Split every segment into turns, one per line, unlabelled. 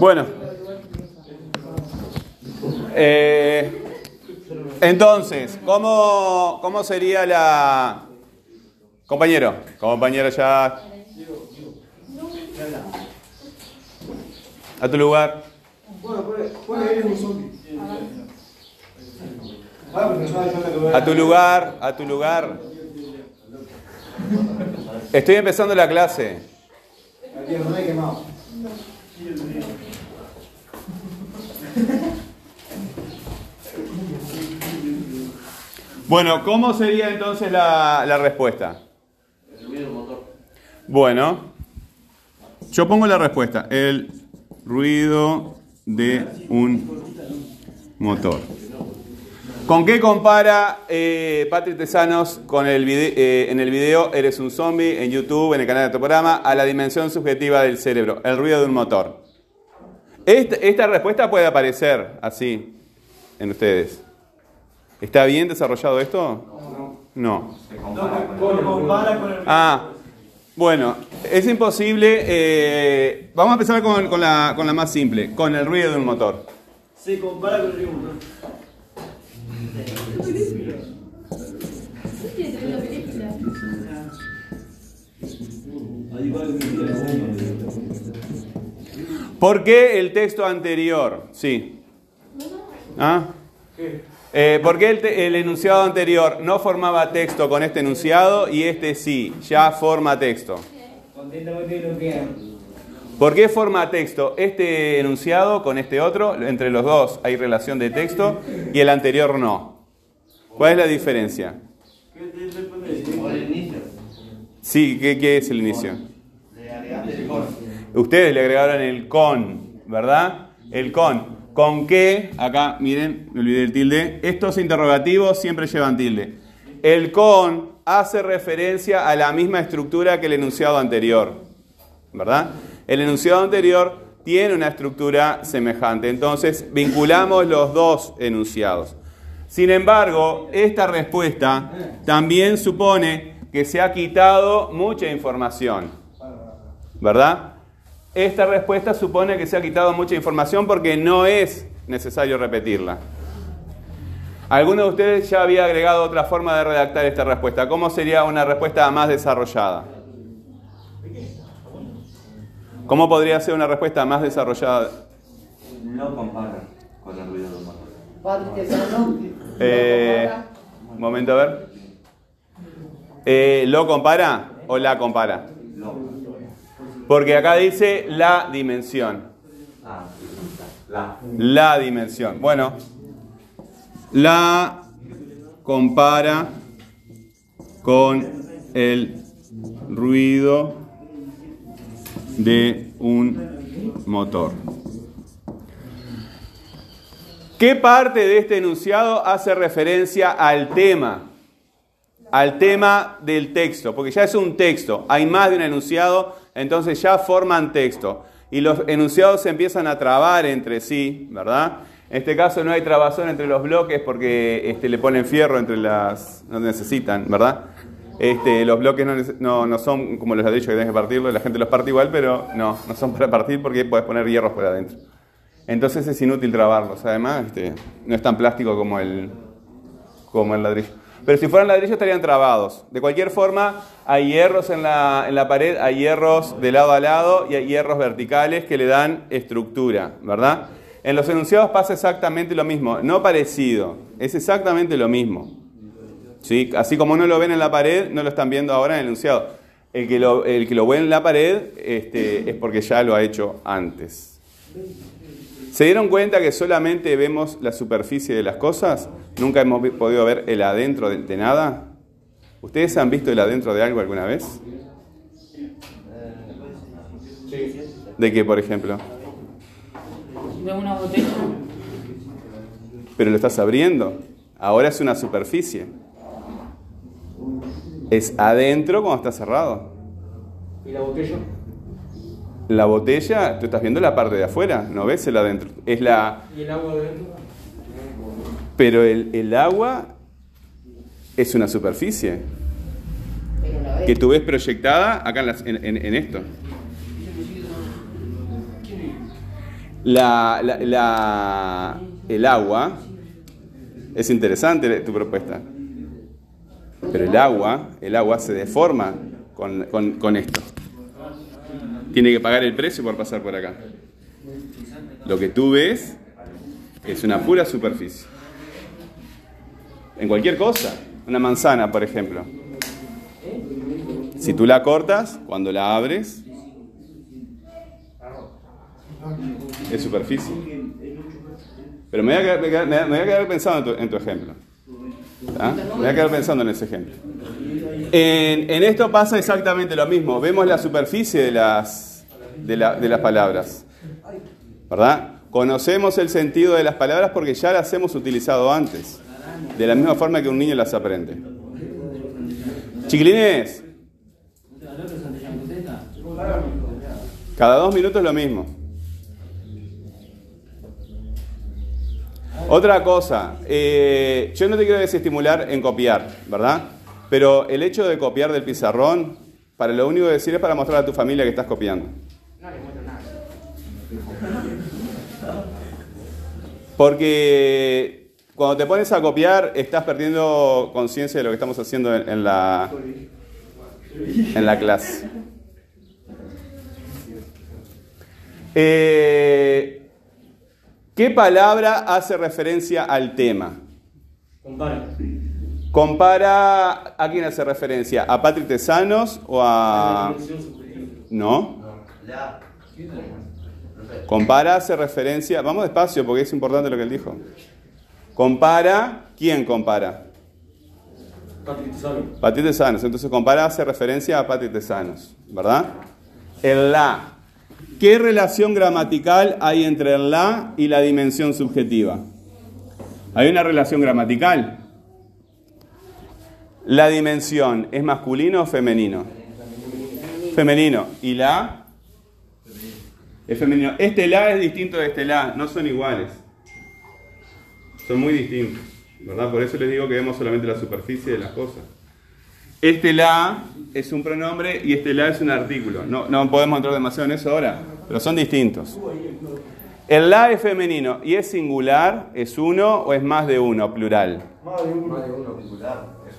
Bueno. Eh, entonces, ¿cómo, ¿cómo sería la... Compañero, compañero ya... A tu lugar. A tu lugar, a tu lugar. Estoy empezando la clase. Bueno, ¿cómo sería entonces la, la respuesta? Bueno, yo pongo la respuesta. El ruido de un motor. ¿Con qué compara eh, Patrick Tesanos con el vide- eh, en el video Eres un zombie en YouTube, en el canal de tu programa, a la dimensión subjetiva del cerebro, el ruido de un motor? Esta, esta respuesta puede aparecer así en ustedes. ¿Está bien desarrollado esto? No. Ah, bueno, es imposible. eh, vamos a empezar con, con la, con la más simple, con el ruido de un motor.
Se compara con el río.
¿Por qué el texto anterior? Sí. ¿Ah? Eh, ¿Por qué el, el enunciado anterior no formaba texto con este enunciado y este sí, ya forma texto? ¿Por qué forma texto este enunciado con este otro? Entre los dos hay relación de texto y el anterior no. ¿Cuál es la diferencia? Sí, ¿qué, es el inicio? Ustedes le agregaron el con, ¿verdad? El con. ¿Con qué? Acá, miren, me olvidé el tilde. Estos interrogativos siempre llevan tilde. El con hace referencia a la misma estructura que el enunciado anterior, ¿verdad? El enunciado anterior tiene una estructura semejante. Entonces, vinculamos los dos enunciados. Sin embargo, esta respuesta también supone que se ha quitado mucha información. ¿Verdad? Esta respuesta supone que se ha quitado mucha información porque no es necesario repetirla. ¿Alguno de ustedes ya había agregado otra forma de redactar esta respuesta? ¿Cómo sería una respuesta más desarrollada? ¿Cómo podría ser una respuesta más desarrollada?
No compara con el ruido del motor.
Eh, un momento, a ver. Eh, ¿Lo compara o la compara? Porque acá dice la dimensión.
La
dimensión. Bueno, la compara con el ruido de un motor. ¿Qué parte de este enunciado hace referencia al tema? Al tema del texto, porque ya es un texto, hay más de un enunciado, entonces ya forman texto. Y los enunciados se empiezan a trabar entre sí, ¿verdad? En este caso no hay trabazón entre los bloques porque este, le ponen fierro entre las... no necesitan, ¿verdad? Este, los bloques no, no- no son como los ladrillos que tenés que partirlo, la gente los parte igual, pero no, no son para partir porque puedes poner hierros por adentro. Entonces es inútil trabarlos. Además, este, no es tan plástico como el, como el ladrillo. Pero si fueran ladrillos estarían trabados. De cualquier forma, hay hierros en la, en la pared, hay hierros de lado a lado y hay hierros verticales que le dan estructura, ¿verdad? En los enunciados pasa exactamente lo mismo, no parecido, es exactamente lo mismo. ¿Sí? Así como no lo ven en la pared, no lo están viendo ahora en el enunciado. El que lo, el que lo ve en la pared este, es porque ya lo ha hecho antes. ¿Se dieron cuenta que solamente vemos la superficie de las cosas? ¿Nunca hemos podido ver el adentro de, de nada? ¿Ustedes han visto el adentro de algo alguna vez? ¿De qué, por ejemplo?
de una botella.
Pero lo estás abriendo. Ahora es una superficie. Es adentro cuando está cerrado.
¿Y la botella?
La botella, tú estás viendo la parte de afuera, no ves el adentro. Es la,
¿Y el agua de dentro?
pero el, el agua es una superficie que tú ves proyectada acá en, las- en- en- en esto. La, la- la- el agua, es interesante tu propuesta, pero el agua, el agua se deforma con, con- con esto. Tiene que pagar el precio por pasar por acá. Lo que tú ves es una pura superficie. En cualquier cosa, una manzana, por ejemplo. Si tú la cortas, cuando la abres, es superficie. Pero me voy a quedar, me voy a- quedar pensando en tu, en tu ejemplo. ¿Tá? Me voy a quedar pensando en ese ejemplo. En, en esto pasa exactamente lo mismo. Vemos la superficie de las, de, la- de las palabras. ¿Verdad? Conocemos el sentido de las palabras porque ya las hemos utilizado antes. De la misma forma que un niño las aprende. Chiquilines, cada dos minutos lo mismo. Otra cosa, eh, yo no te quiero desestimular en copiar, ¿verdad? Pero el hecho de copiar del pizarrón, para lo único que decir es para mostrar a tu familia que estás copiando. Porque cuando te pones a copiar, estás perdiendo conciencia de lo que estamos haciendo en, en la, en la clase. Eh, ¿Qué palabra hace referencia al tema?
Compara.
Compara a quién hace referencia, a Patrick Tesanos o a... No. Compara hace referencia, vamos despacio porque es importante lo que él dijo. Compara, ¿quién compara?
Patrick Tesano.
Patrick Tesanos. Entonces compara hace referencia a Patrick Tesanos, ¿verdad? El la. ¿Qué relación gramatical hay entre el la y la dimensión subjetiva? Hay una relación gramatical. La dimensión es masculino o femenino? Femenino. ¿Y la? Es femenino. Este la es distinto de este la, no son iguales. Son muy distintos, ¿verdad? Por eso les digo que vemos solamente la superficie de las cosas. Este la es un pronombre y este la es un artículo. No, no podemos entrar demasiado en eso ahora, pero son distintos. El la es femenino y es singular, es uno o es más de uno, plural.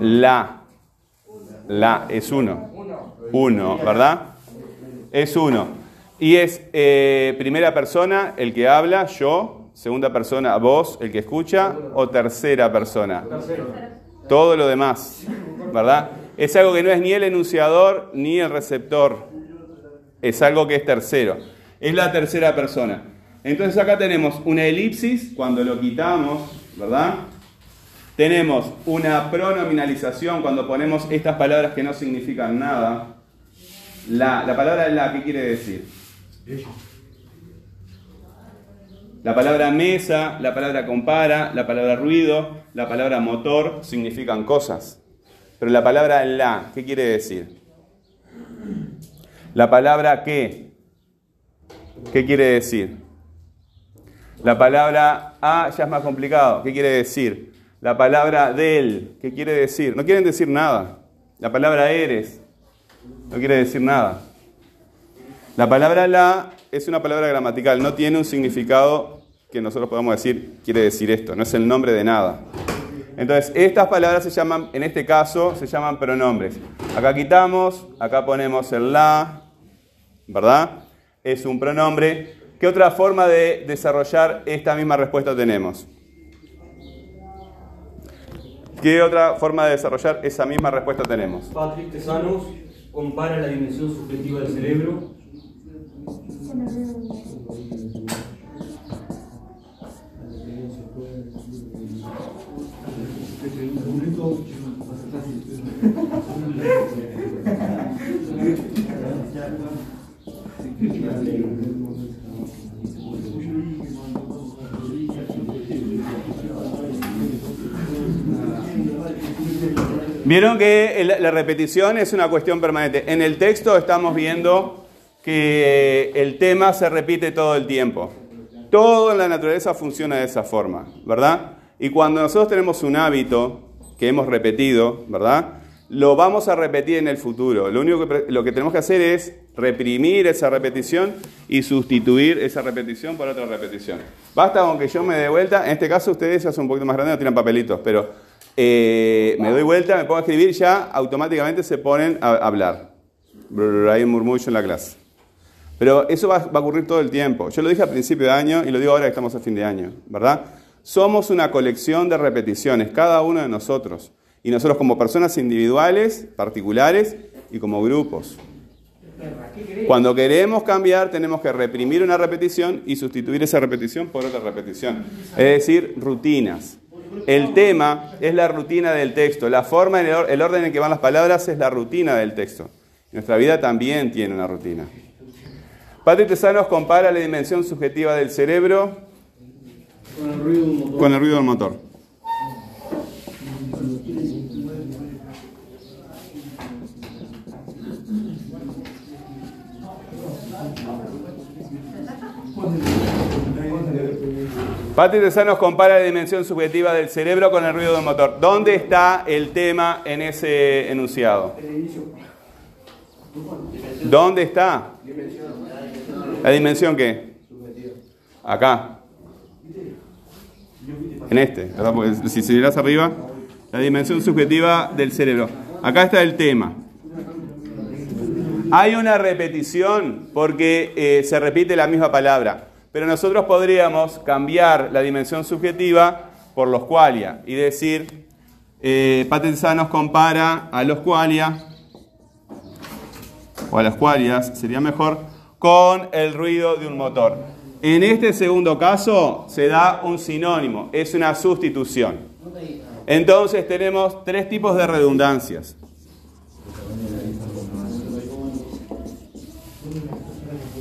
La. La es uno. Uno, ¿verdad? Es uno. Y es eh, primera persona el que habla, yo, segunda persona vos, el que escucha, o tercera persona. Todo lo demás, ¿verdad? Es algo que no es ni el enunciador ni el receptor. Es algo que es tercero. Es la tercera persona. Entonces acá tenemos una elipsis, cuando lo quitamos, ¿verdad? Tenemos una pronominalización cuando ponemos estas palabras que no significan nada. La, la palabra la, ¿qué quiere decir? La palabra mesa, la palabra compara, la palabra ruido, la palabra motor significan cosas. Pero la palabra la, ¿qué quiere decir? La palabra qué, ¿qué quiere decir? La palabra a ya es más complicado, ¿qué quiere decir? La palabra del, ¿qué quiere decir? No quieren decir nada. La palabra eres, no quiere decir nada. La palabra la es una palabra gramatical, no tiene un significado que nosotros podamos decir, quiere decir esto, no es el nombre de nada. Entonces, estas palabras se llaman, en este caso, se llaman pronombres. Acá quitamos, acá ponemos el la, ¿verdad? Es un pronombre. ¿Qué otra forma de desarrollar esta misma respuesta tenemos? ¿Qué otra forma de desarrollar esa misma respuesta tenemos?
Patrick Tesanos compara la dimensión subjetiva del cerebro.
Vieron que la repetición es una cuestión permanente. En el texto estamos viendo que el tema se repite todo el tiempo. Todo en la naturaleza funciona de esa forma, ¿verdad? Y cuando nosotros tenemos un hábito que hemos repetido, ¿verdad? Lo vamos a repetir en el futuro. Lo único que, lo que tenemos que hacer es reprimir esa repetición y sustituir esa repetición por otra repetición. Basta con que yo me dé vuelta, en este caso ustedes ya son un poquito más grandes, no tiran papelitos, pero eh, me doy vuelta, me pongo a escribir ya automáticamente se ponen a hablar. Hay un murmullo en la clase. Pero eso va, a ocurrir todo el tiempo. Yo lo dije al principio de año y lo digo ahora que estamos a fin de año, ¿verdad? Somos una colección de repeticiones, cada uno de nosotros. Y nosotros como personas individuales, particulares y como grupos. Cuando queremos cambiar, tenemos que reprimir una repetición y sustituir esa repetición por otra repetición. Es decir, rutinas. El tema es la rutina del texto. La forma, el orden en que van las palabras es la rutina del texto. Nuestra vida también tiene una rutina. Patrick Tesanos compara la dimensión subjetiva del cerebro
Con el ruido
del motor. Patrick Tesanos compara la dimensión subjetiva del cerebro con el ruido del motor. ¿Dónde está el tema en ese enunciado? ¿Dónde está? ¿La dimensión qué? Acá. En este, ¿verdad? Porque si se miras arriba, la dimensión subjetiva del cerebro. Acá está el tema. Hay una repetición porque eh, se repite la misma palabra, pero nosotros podríamos cambiar la dimensión subjetiva por los qualia y decir, eh, Patenza nos compara a los qualia, o a las qualias, sería mejor, con el ruido de un motor. En este segundo caso se da un sinónimo, es una sustitución. Entonces tenemos tres tipos de redundancias.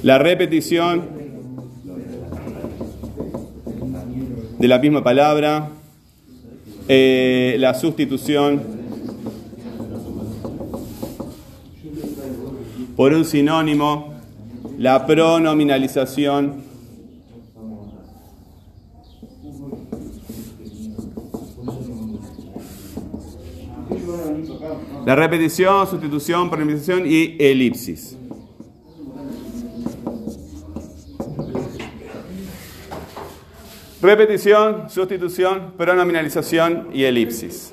La repetición de la misma palabra, eh, la sustitución. Por un sinónimo, la pronominalización. La repetición, sustitución, pronominalización y elipsis. Repetición, sustitución, pronominalización y elipsis.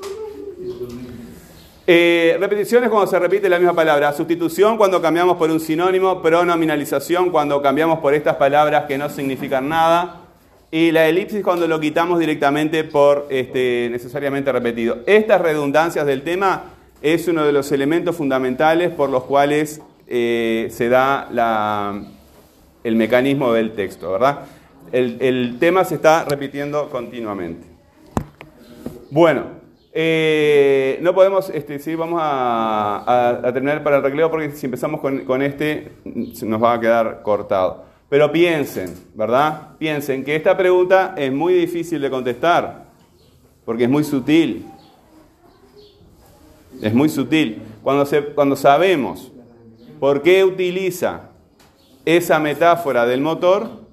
Eh, repetición es cuando se repite la misma palabra. Sustitución cuando cambiamos por un sinónimo. Pronominalización cuando cambiamos por estas palabras que no significan nada. Y la elipsis cuando lo quitamos directamente por este, necesariamente repetido. Estas redundancias del tema es uno de los elementos fundamentales por los cuales eh, se da el mecanismo del texto, ¿verdad? El, tema se está repitiendo continuamente. Bueno, eh, no podemos, este, sí, vamos a, terminar para el recreo porque si empezamos con, con este nos va a quedar cortado. Pero piensen, ¿verdad? Piensen que esta pregunta es muy difícil de contestar porque es muy sutil. Es muy sutil. Cuando, se, cuando sabemos por qué utiliza esa metáfora del motor,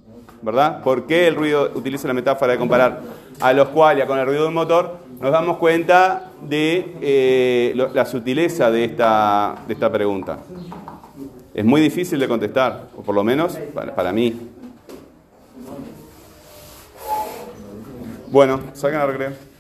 ¿verdad? ¿Por qué el ruido utiliza la metáfora de comparar a los qualia con el ruido del motor? Nos damos cuenta de eh, la sutileza de esta, de esta pregunta. Es muy difícil de contestar, o por lo menos para, para mí. Bueno, salgan a recreo.